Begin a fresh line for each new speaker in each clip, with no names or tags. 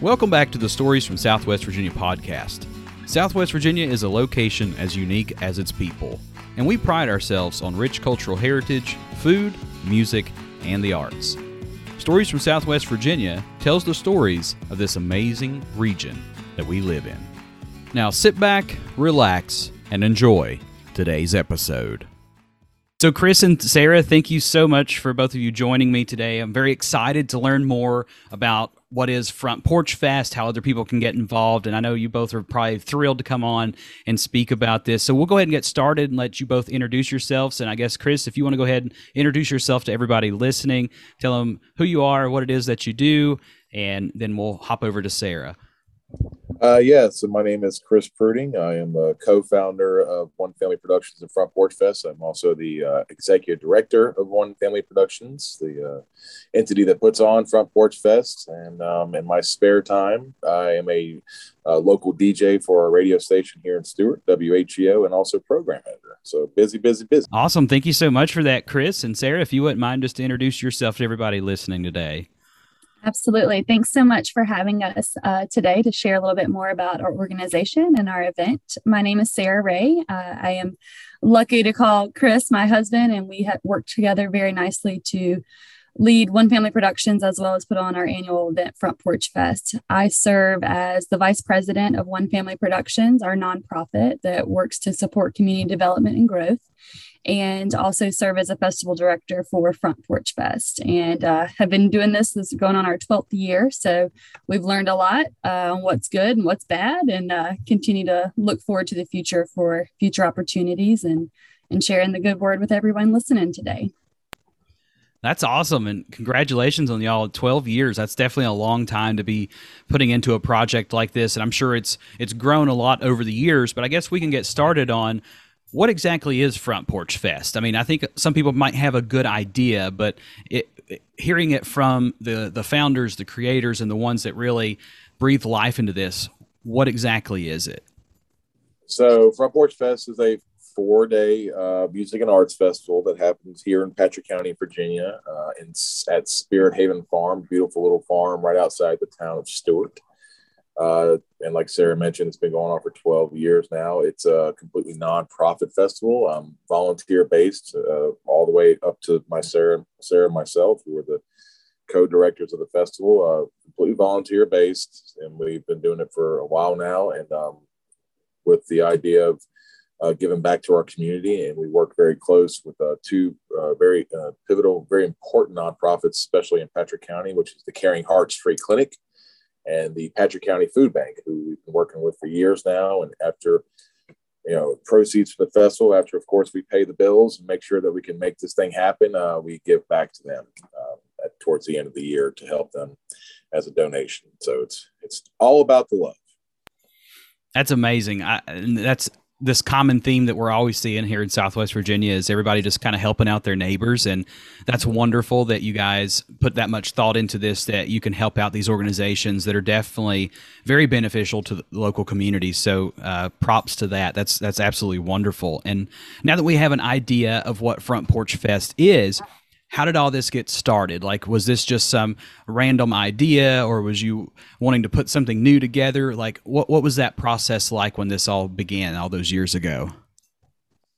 Welcome back to the Stories from Southwest Virginia podcast. Southwest Virginia is a location as unique as its people, and we pride ourselves on rich cultural heritage, food, music, and the arts. Stories from Southwest Virginia tells the stories of this amazing region that we live in. Now sit back, relax, and enjoy today's episode. So, Chris and Sarah, thank you so much for both of you joining me today. I'm very excited to learn more about what is Front Porch Fest, how other people can get involved. And I know you both are probably thrilled to come on and speak about this. So we'll go ahead and get started and let you both introduce yourselves. And I guess, Chris, if you want to go ahead and introduce yourself to everybody listening, tell them who you are, what it is that you do, and then we'll hop over to Sarah.
Uh, yeah, so my name is Chris Pruding. I am a co-founder of One Family Productions and Front Porch Fest. I'm also the uh, executive director of One Family Productions, the uh, entity that puts on Front Porch Fest. And um, in my spare time, I am a, a, local DJ for a radio station here in Stuart, WHEO, and also program editor. So busy, busy, busy.
Awesome. Thank you so much for that, Chris. And Sarah, if you wouldn't mind just to introduce yourself to everybody listening today.
Absolutely. Thanks so much for having us uh, today to share a little bit more about our organization and our event. My name is Sarah Ray. Uh, I am lucky to call Chris my husband, and we have worked together very nicely to lead One Family Productions as well as put on our annual event, Front Porch Fest. I serve as the vice president of One Family Productions, our nonprofit that works to support community development and growth and also serve as a festival director for Front Porch Fest. And uh, have been doing this, this is going on our 12th year. So we've learned a lot uh, on what's good and what's bad, and uh, continue to look forward to the future for future opportunities and, and sharing the good word with everyone listening today.
That's awesome. And congratulations on y'all 12 years. That's definitely a long time to be putting into a project like this. And I'm sure it's it's grown a lot over the years, but I guess we can get started on what exactly is Front Porch Fest? I mean, I think some people might have a good idea, but it, hearing it from the the founders, the creators, and the ones that really breathe life into this, what exactly is it?
So, Front Porch Fest is a four day uh, music and arts festival that happens here in Patrick County, Virginia, uh, in, at Spirit Haven Farm, beautiful little farm right outside the town of Stuart. Uh, and like Sarah mentioned, it's been going on for 12 years now. It's a completely nonprofit festival, um, volunteer based, uh, all the way up to my Sarah, Sarah and myself, who are the co-directors of the festival, uh, completely volunteer based, and we've been doing it for a while now. And um, with the idea of uh, back to our community, and we work very close with uh, two uh, very uh, pivotal, very important nonprofits, especially in Patrick County, which is the Caring Hearts Free Clinic and the Patrick County Food Bank, who we've been working with for years now. And after, you know, proceeds for the festival, after, of course, we pay the bills and make sure that we can make this thing happen, uh, we give back to them um, at, towards the end of the year to help them as a donation. So it's it's all about the love.
That's amazing. I, that's this common theme that we're always seeing here in Southwest Virginia is everybody just kind of helping out their neighbors, and that's wonderful that you guys put that much thought into this. That you can help out these organizations that are definitely very beneficial to the local community. So, uh, props to that. That's that's absolutely wonderful. And now that we have an idea of what Front Porch Fest is, how did all this get started? Like, was this just some random idea, or was you wanting to put something new together? Like, what what was that process like when this all began all those years ago?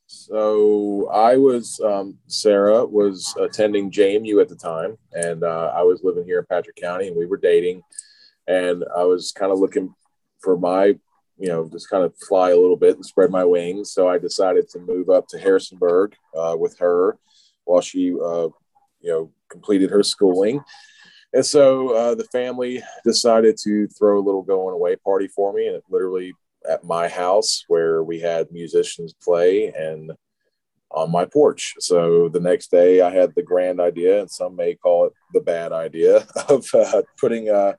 So I was um, Sarah was attending JMU at the time, and uh, I was living here in Patrick County, and we were dating, and I was kind of looking for my you know, just kind of fly a little bit and spread my wings. So I decided to move up to Harrisonburg uh, with her while she uh, you know completed her schooling. And so uh, the family decided to throw a little going away party for me and it literally at my house where we had musicians play and on my porch. So the next day i had the grand idea and some may call it the bad idea of uh, putting uh,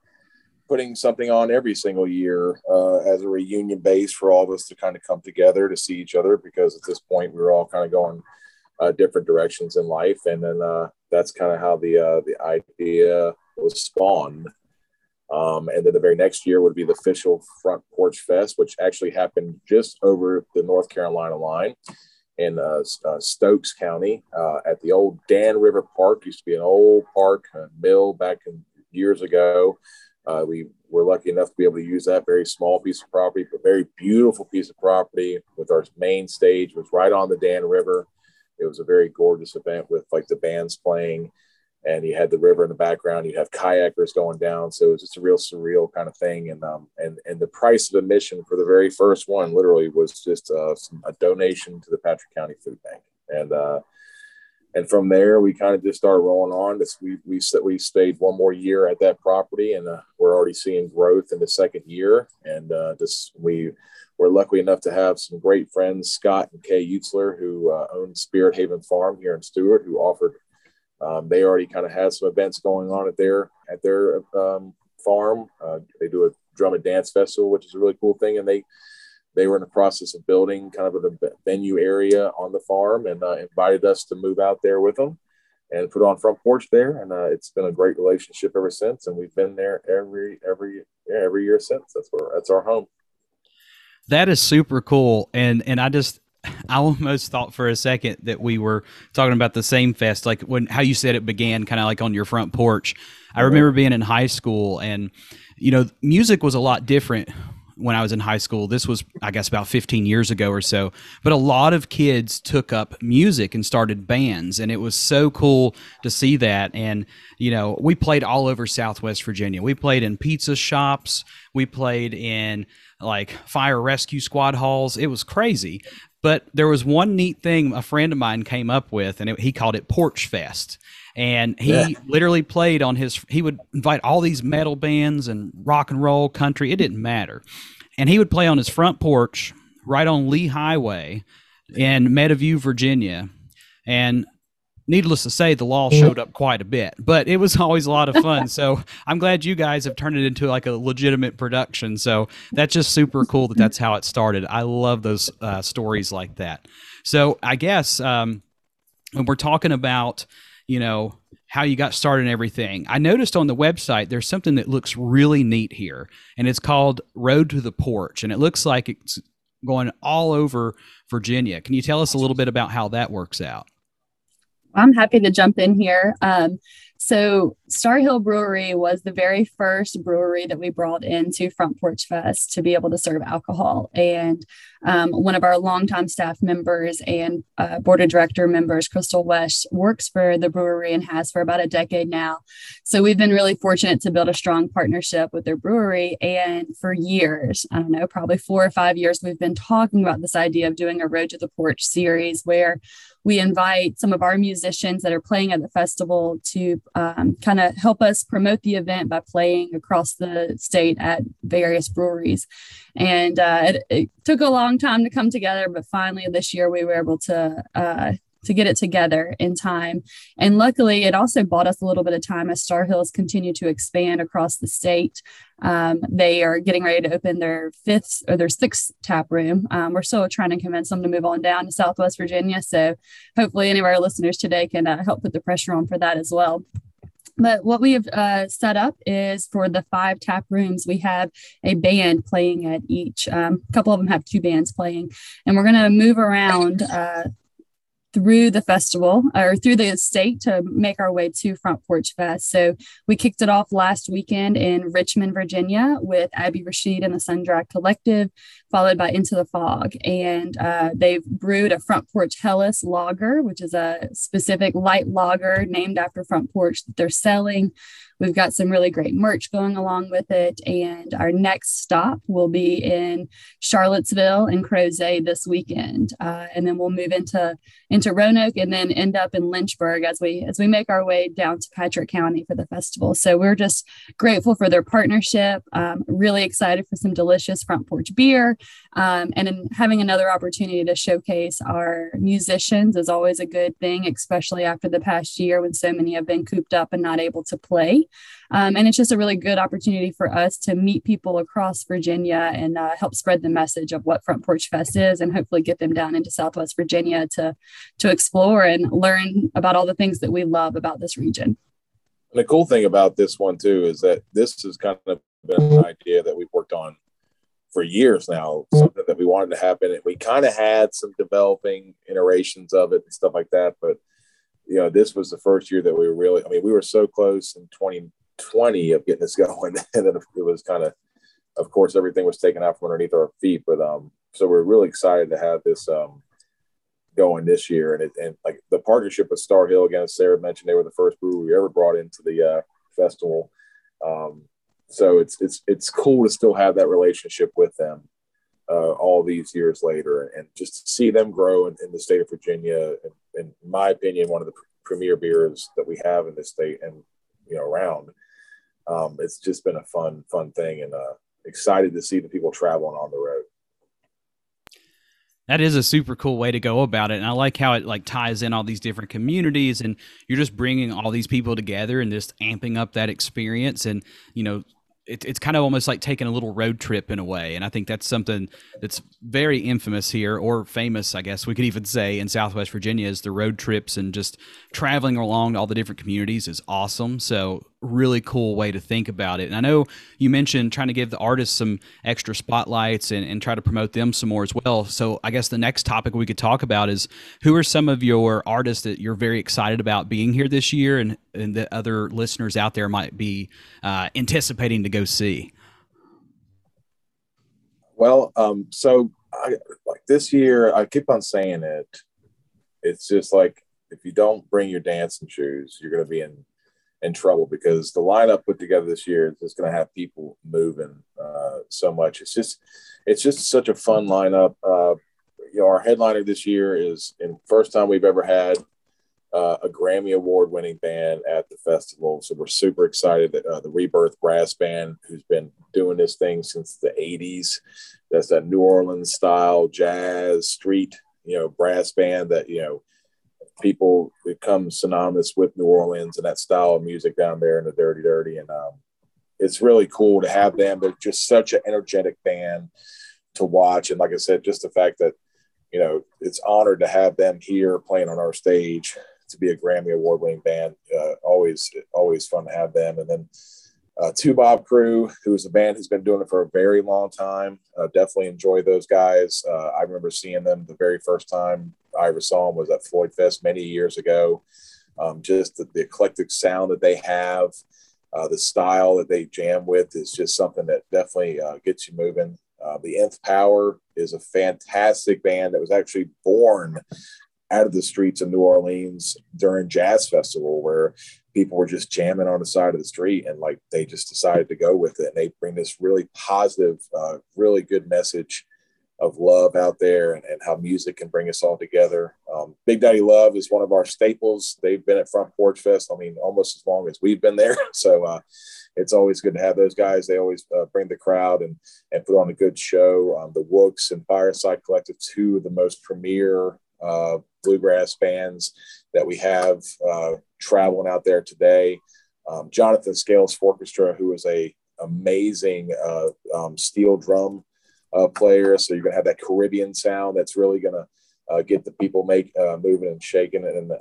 putting something on every single year uh, as a reunion base for all of us to kind of come together to see each other because at this point we were all kind of going uh, different directions in life, and then uh, that's kind of how the uh, the idea was spawned. Um, and then the very next year would be the official Front Porch Fest, which actually happened just over the North Carolina line in uh, uh, Stokes County uh, at the old Dan River Park. Used to be an old park, mill back in years ago. Uh, we we're lucky enough to be able to use that very small piece of property, but very beautiful piece of property with our main stage was right on the Dan River. It was a very gorgeous event with like the bands playing and you had the river in the background. You'd have kayakers going down, so it was just a real surreal kind of thing. And um, and and the price of admission for the very first one literally was just uh, some, a donation to the Patrick County Food Bank, and uh, and from there we kind of just started rolling on. This we we we stayed one more year at that property, and uh, we're already seeing growth in the second year. And uh, this we we're lucky enough to have some great friends, Scott and Kay Utzler, who uh, own Spirit Haven Farm here in Stuart, who offered um, they already kind of had some events going on at their at their um, farm. Uh, they do a drum and dance festival, which is a really cool thing, and they they were in the process of building kind of a venue area on the farm, and uh, invited us to move out there with them and put on front porch there. And uh, it's been a great relationship ever since, and we've been there every every every year since. That's where that's our home.
That is super cool, and and I just I almost thought for a second that we were talking about the same fest, like when how you said it began, kind of like on your front porch. I remember being in high school, and you know, music was a lot different when I was in high school. This was, I guess, about 15 years ago or so. But a lot of kids took up music and started bands, and it was so cool to see that. And you know, we played all over Southwest Virginia. We played in pizza shops. We played in like fire rescue squad halls. It was crazy. But there was one neat thing a friend of mine came up with, and it, he called it Porch Fest. And he yeah. literally played on his, he would invite all these metal bands and rock and roll, country, it didn't matter. And he would play on his front porch right on Lee Highway in Meadowview, Virginia. And needless to say, the law showed up quite a bit, but it was always a lot of fun. so I'm glad you guys have turned it into like a legitimate production. So that's just super cool that that's how it started. I love those uh, stories like that. So I guess um, when we're talking about, you know, how you got started and everything, I noticed on the website there's something that looks really neat here, and it's called Road to the Porch, and it looks like it's going all over Virginia. Can you tell us a little bit about how that works out?
I'm happy to jump in here. Um, so, Star Hill Brewery was the very first brewery that we brought into Front Porch Fest to be able to serve alcohol. And um, one of our longtime staff members and uh, board of director members, Crystal West, works for the brewery and has for about a decade now. So, we've been really fortunate to build a strong partnership with their brewery. And for years, I don't know, probably four or five years, we've been talking about this idea of doing a Road to the Porch series where we invite some of our musicians that are playing at the festival to um, kind of help us promote the event by playing across the state at various breweries. And uh, it, it, took a long time to come together, but finally this year we were able to uh, to get it together in time. And luckily, it also bought us a little bit of time as Star Hills continue to expand across the state. Um, they are getting ready to open their fifth or their sixth tap room. Um, we're still trying to convince them to move on down to Southwest Virginia. So hopefully, any of our listeners today can uh, help put the pressure on for that as well. But what we have uh, set up is for the five tap rooms, we have a band playing at each. Um, a couple of them have two bands playing, and we're going to move around uh, through the festival or through the state to make our way to Front Porch Fest. So we kicked it off last weekend in Richmond, Virginia with Abby Rashid and the Sundrak Collective, followed by Into the Fog. And uh, they've brewed a Front Porch Helles lager, which is a specific light lager named after Front Porch that they're selling. We've got some really great merch going along with it. And our next stop will be in Charlottesville and Crozet this weekend. Uh, and then we'll move into, into Roanoke and then end up in Lynchburg as we as we make our way down to Patrick County for the festival. So we're just grateful for their partnership. Um, really excited for some delicious front porch beer. Um, and having another opportunity to showcase our musicians is always a good thing, especially after the past year when so many have been cooped up and not able to play. Um, and it's just a really good opportunity for us to meet people across Virginia and uh, help spread the message of what Front Porch Fest is, and hopefully get them down into Southwest Virginia to to explore and learn about all the things that we love about this region.
And the cool thing about this one too is that this has kind of been an idea that we've worked on for years now, something that we wanted to happen. And we kind of had some developing iterations of it and stuff like that. But, you know, this was the first year that we were really, I mean, we were so close in 20, 20 of getting this going, and then it was kind of, of course, everything was taken out from underneath our feet. But um, so we're really excited to have this um going this year, and it, and like the partnership with Star Hill again, as Sarah mentioned, they were the first brewery we ever brought into the uh, festival. Um, so it's it's it's cool to still have that relationship with them uh, all these years later, and just to see them grow in, in the state of Virginia. In, in, my opinion, one of the premier beers that we have in this state and you know around. Um, it's just been a fun fun thing, and uh, excited to see the people traveling on the road.
That is a super cool way to go about it, and I like how it like ties in all these different communities, and you're just bringing all these people together and just amping up that experience, and you know it, it's kind of almost like taking a little road trip in a way. And I think that's something that's very infamous here, or famous, I guess we could even say, in Southwest Virginia is the road trips and just traveling along all the different communities is awesome. So really cool way to think about it. And I know you mentioned trying to give the artists some extra spotlights and, and try to promote them some more as well. So I guess the next topic we could talk about is who are some of your artists that you're very excited about being here this year and, and that other listeners out there might be uh, anticipating to go see?
Well, um, so I, like this year, I keep on saying it. It's just like if you don't bring your dancing shoes, you're going to be in in trouble because the lineup put together this year is just going to have people moving uh, so much. It's just it's just such a fun lineup. Uh, you know, our headliner this year is in first time we've ever had uh, a Grammy Award winning band at the festival. So we're super excited that uh, the Rebirth Brass Band, who's been doing this thing since the 80s, that's that New Orleans style jazz street, you know, brass band that, you know, people become synonymous with New Orleans and that style of music down there in the Dirty Dirty. And um, it's really cool to have them. They're just such an energetic band to watch. And like I said, just the fact that, you know, it's honored to have them here playing on our stage to be a Grammy award winning band. Uh, always, always fun to have them. And then uh, Toubab Krewe, who is a band who's been doing it for a very long time. Uh, definitely enjoy those guys. Uh, I remember seeing them the very first time I ever saw them was at Floyd Fest many years ago. Um, just the, the, eclectic sound that they have, uh, the style that they jam with is just something that definitely uh, gets you moving. Uh, the Nth Power is a fantastic band that was actually born out of the streets of New Orleans during Jazz Festival, where people were just jamming on the side of the street and like they just decided to go with it. And they bring this really positive, uh, really good message of love out there and, and, how music can bring us all together. Um, Big Daddy Love is one of our staples. They've been at Front Porch Fest, I mean, almost as long as we've been there. So uh, it's always good to have those guys. They always uh, bring the crowd and, and put on a good show. Um, the Wooks and Fireside Collective, two of the most premier uh, bluegrass bands that we have uh, traveling out there today. Um, Jonathan Scales Fourchestra, who is a amazing uh, um, steel drum uh, player, so you're going to have that Caribbean sound that's really going to uh, get the people make uh, moving and shaking. And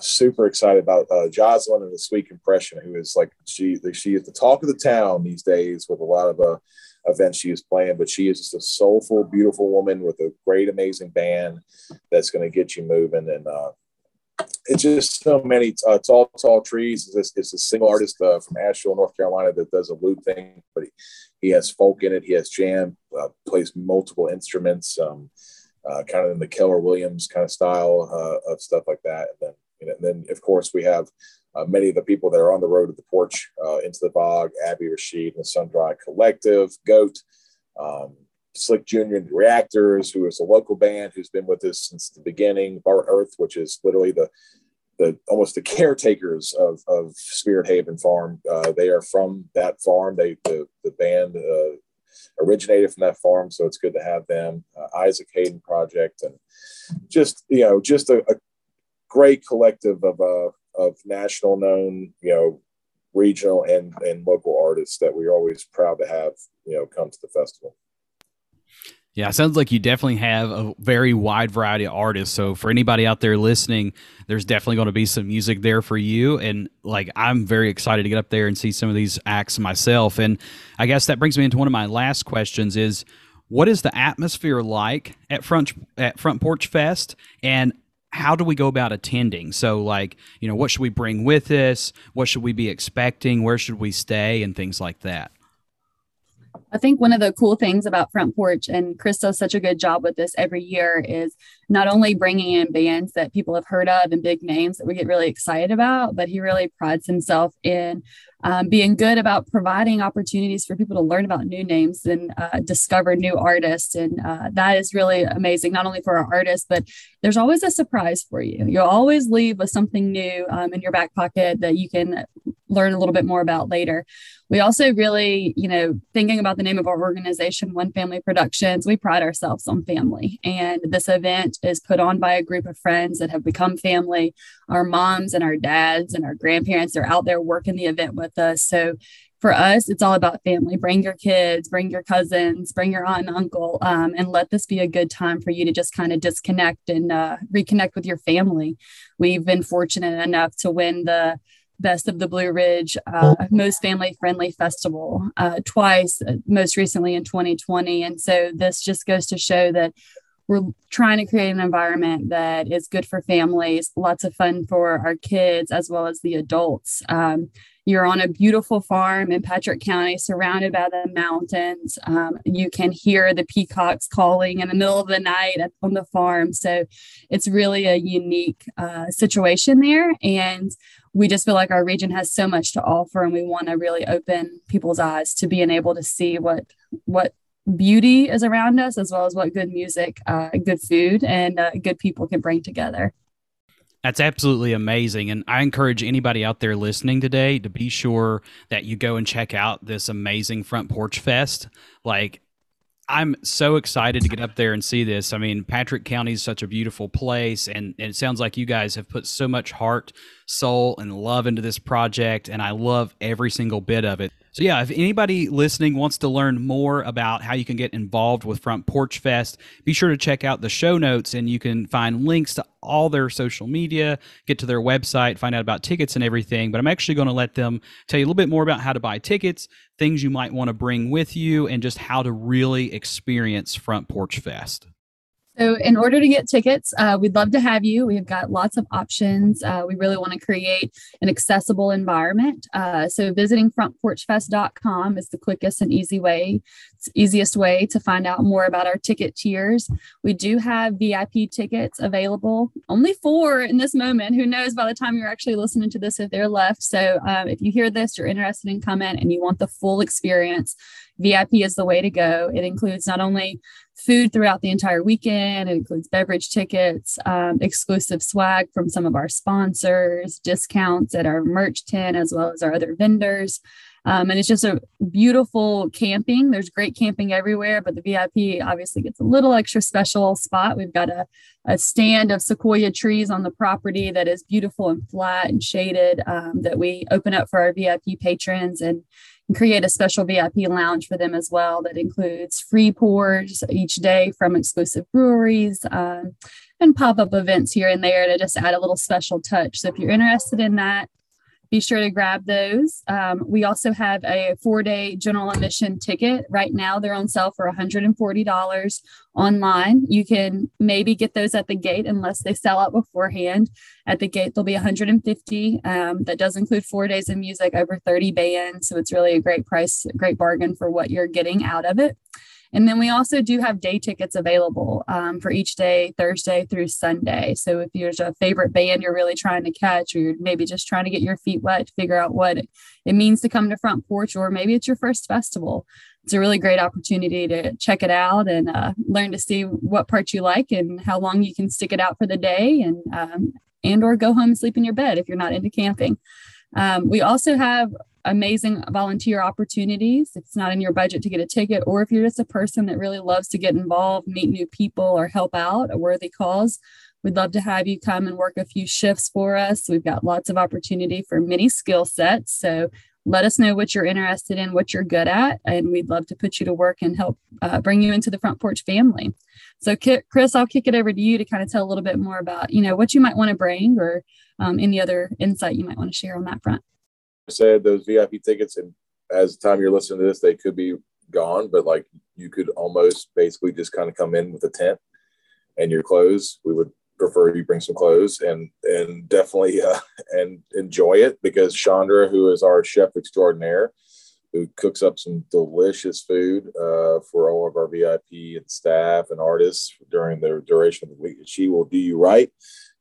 super excited about Jocelyn and the Sweet Compression, who is like she she is the talk of the town these days with a lot of events she is playing, but she is just a soulful, beautiful woman with a great, amazing band that's going to get you moving. And uh, it's just so many uh, tall, tall trees. It's, it's a single artist uh, from Asheville, North Carolina, that does a loop thing, but he, he has folk in it. He has jam, uh, plays multiple instruments, um, uh, kind of in the Keller Williams kind of style uh, of stuff like that. And then, you know, and then of course we have uh, many of the people that are on the road to the porch Into the Fog, Abby Rashid and the Sun Dry Collective, Goat, um, Slick Junior and the Reactors, who is a local band who's been with us since the beginning, Bart Earth, which is literally the the almost the caretakers of, of Spirit Haven Farm. Uh, they are from that farm. They the, the band uh, originated from that farm, so it's good to have them. Uh, Isaac Hadden Project, and just you know, just a, a great collective of uh, of national known, you know, regional and and local artists that we're always proud to have, you know, come to the festival.
Yeah, sounds like you definitely have a very wide variety of artists. So for anybody out there listening, there's definitely going to be some music there for you. And like I'm very excited to get up there and see some of these acts myself. And I guess that brings me into one of my last questions is what is the atmosphere like at front at front porch fest and how do we go about attending? So, like, you know, what should we bring with us? What should we be expecting? Where should we stay? And things like that.
I think one of the cool things about Front Porch, and Chris does such a good job with this every year, is not only bringing in bands that people have heard of and big names that we get really excited about, but he really prides himself in um, being good about providing opportunities for people to learn about new names and uh, discover new artists. And uh, that is really amazing, not only for our artists, but there's always a surprise for you. You'll always leave with something new um, in your back pocket that you can learn a little bit more about later. We also really, you know, thinking about the name of our organization, One Family Productions, we pride ourselves on family. And this event is put on by a group of friends that have become family. Our moms and our dads and our grandparents are out there working the event with us. So for us, it's all about family. Bring your kids, bring your cousins, bring your aunt and uncle, um, and let this be a good time for you to just kind of disconnect and uh, reconnect with your family. We've been fortunate enough to win the Best of the Blue Ridge uh, Most Family Friendly Festival uh, twice, uh, most recently in 2020. And so this just goes to show that we're trying to create an environment that is good for families, lots of fun for our kids as well as the adults. Um, you're on a beautiful farm in Patrick County, surrounded by the mountains. Um, you can hear the peacocks calling in the middle of the night on the farm. So it's really a unique uh, situation there. And we just feel like our region has so much to offer and we want to really open people's eyes to being able to see what what beauty is around us as well as what good music uh, good food and uh, good people can bring together
that's absolutely amazing. And I encourage anybody out there listening today to be sure that you go and check out this amazing Front Porch Fest. Like, I'm so excited to get up there and see this. I mean, Patrick County is such a beautiful place, and, and, it sounds like you guys have put so much heart, soul, and love into this project, and I love every single bit of it. So, yeah, if anybody listening wants to learn more about how you can get involved with Front Porch Fest, be sure to check out the show notes and you can find links to all their social media, get to their website, find out about tickets and everything. But I'm actually going to let them tell you a little bit more about how to buy tickets, things you might want to bring with you, and just how to really experience Front Porch Fest.
So, in order to get tickets, uh, we'd love to have you. We've got lots of options. Uh, we really want to create an accessible environment. Uh, so, visiting frontporchfest.com is the quickest and easy way, easiest way to find out more about our ticket tiers. We do have VIP tickets available, only four in this moment. Who knows by the time you're actually listening to this if they're left. So, um, if you hear this, you're interested in coming and you want the full experience, VIP is the way to go. It includes not only food throughout the entire weekend. It includes beverage tickets, um, exclusive swag from some of our sponsors, discounts at our merch tent, as well as our other vendors. Um, and it's just a beautiful camping. There's great camping everywhere, but the VIP obviously gets a little extra special spot. We've got a, a stand of sequoia trees on the property that is beautiful and flat and shaded um, that we open up for our VIP patrons. And create a special VIP lounge for them as well that includes free pours each day from exclusive breweries um, and pop up events here and there to just add a little special touch. So if you're interested in that, be sure to grab those. Um, we also have a four day general admission ticket. Right now, they're on sale for $140 online. You can maybe get those at the gate unless they sell out beforehand. At the gate, they'll be 150. Um, that does include four days of music, over 30 bands. So it's really a great price, great bargain for what you're getting out of it. And then we also do have day tickets available um, for each day, Thursday through Sunday. So if there's a favorite band you're really trying to catch, or you're maybe just trying to get your feet wet figure out what it means to come to Front Porch, or maybe it's your first festival, it's a really great opportunity to check it out and uh, learn to see what parts you like and how long you can stick it out for the day and um, and or go home and sleep in your bed if you're not into camping. Um, we also have amazing volunteer opportunities. If it's not in your budget to get a ticket, or if you're just a person that really loves to get involved, meet new people, or help out a worthy cause, we'd love to have you come and work a few shifts for us. We've got lots of opportunity for many skill sets. So let us know what you're interested in, what you're good at, and we'd love to put you to work and help uh, bring you into the front porch family. So, Chris, I'll kick it over to you to kind of tell a little bit more about, you know, what you might want to bring or um, any other insight you might want to share on that front I
said those VIP tickets, and as the time you're listening to this, they could be gone, but like you could almost basically just kind of come in with a tent and your clothes. We would prefer you bring some clothes and and definitely uh, and enjoy it because Chandra, who is our chef extraordinaire, who cooks up some delicious food uh, for all of our VIP and staff and artists during the duration of the week, she will do you right.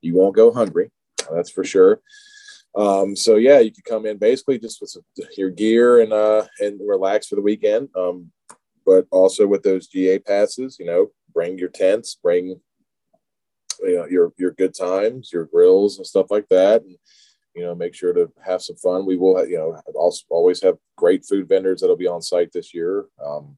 You won't go hungry, that's for sure. Um, so yeah, you can come in basically just with some, your gear and uh, and relax for the weekend. Um, but also with those GA passes, you know, bring your tents, bring you know your your good times, your grills and stuff like that, and you know make sure to have some fun. We will, you know, also always have great food vendors that'll be on site this year. Um,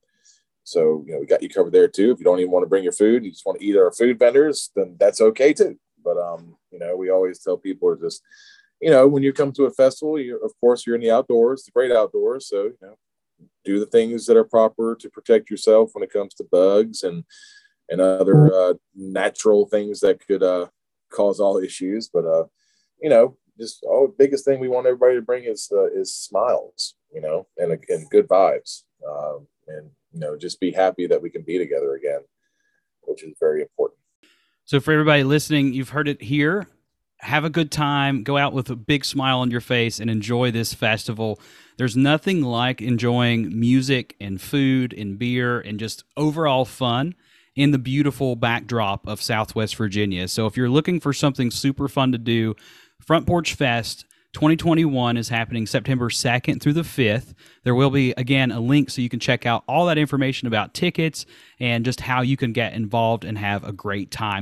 so you know we got you covered there too. If you don't even want to bring your food, you just want to eat our food vendors, then that's okay too. But um, you know, we always tell people to just, you know, when you come to a festival, you of course you're in the outdoors, the great outdoors. So you know, do the things that are proper to protect yourself when it comes to bugs and and other uh, natural things that could uh, cause all issues. But uh, you know, just all the biggest thing we want everybody to bring is uh, is smiles, you know, and and good vibes, um, and you know, just be happy that we can be together again, which is very important.
So for everybody listening, you've heard it here. Have a good time. Go out with a big smile on your face and enjoy this festival. There's nothing like enjoying music and food and beer and just overall fun in the beautiful backdrop of Southwest Virginia. So if you're looking for something super fun to do, Front Porch Fest 2021 is happening September 2nd through the 5th. There will be, again, a link so you can check out all that information about tickets and just how you can get involved and have a great time.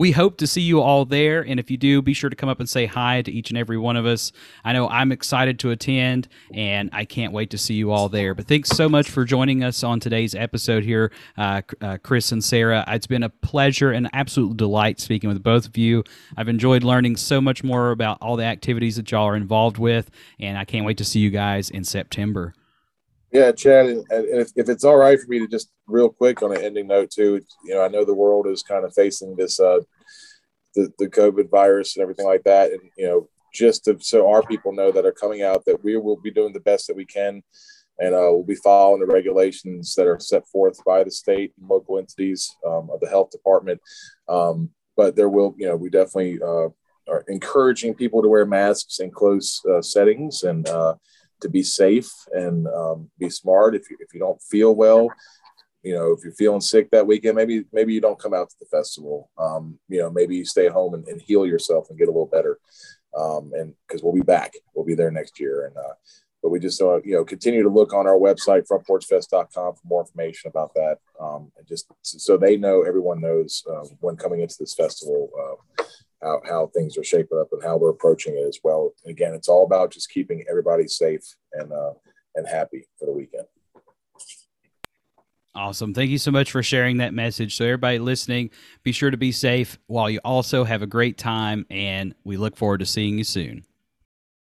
We hope to see you all there. And if you do, be sure to come up and say hi to each and every one of us. I know I'm excited to attend and I can't wait to see you all there. But thanks so much for joining us on today's episode here, uh, uh, Chris and Sarah. It's been a pleasure and absolute delight speaking with both of you. I've enjoyed learning so much more about all the activities that y'all are involved with. And I can't wait to see you guys in September.
Yeah, Chad, and, if, if it's all right for me to just real quick on an ending note too, you know, I know the world is kind of facing this, uh, the, the COVID virus and everything like that. And, you know, just to, so our people know that are coming out that we will be doing the best that we can and uh, we'll be following the regulations that are set forth by the state and local entities um, of the health department. Um, but there will, you know, we definitely uh, are encouraging people to wear masks in close uh, settings and, uh, to be safe and um, be smart. If you, if you don't feel well, you know, if you're feeling sick that weekend, maybe maybe you don't come out to the festival. Um, you know, maybe you stay home and, and heal yourself and get a little better. Um, and because we'll be back, we'll be there next year. And uh, but we just uh, you know continue to look on our website frontporchfest.com for more information about that um, and just so they know everyone knows uh, when coming into this festival uh, how, how things are shaping up and how we're approaching it as well. Again, it's all about just keeping everybody safe and uh, and happy for the weekend.
Awesome. Thank you so much for sharing that message. So, everybody listening, be sure to be safe while you also have a great time, and we look forward to seeing you soon.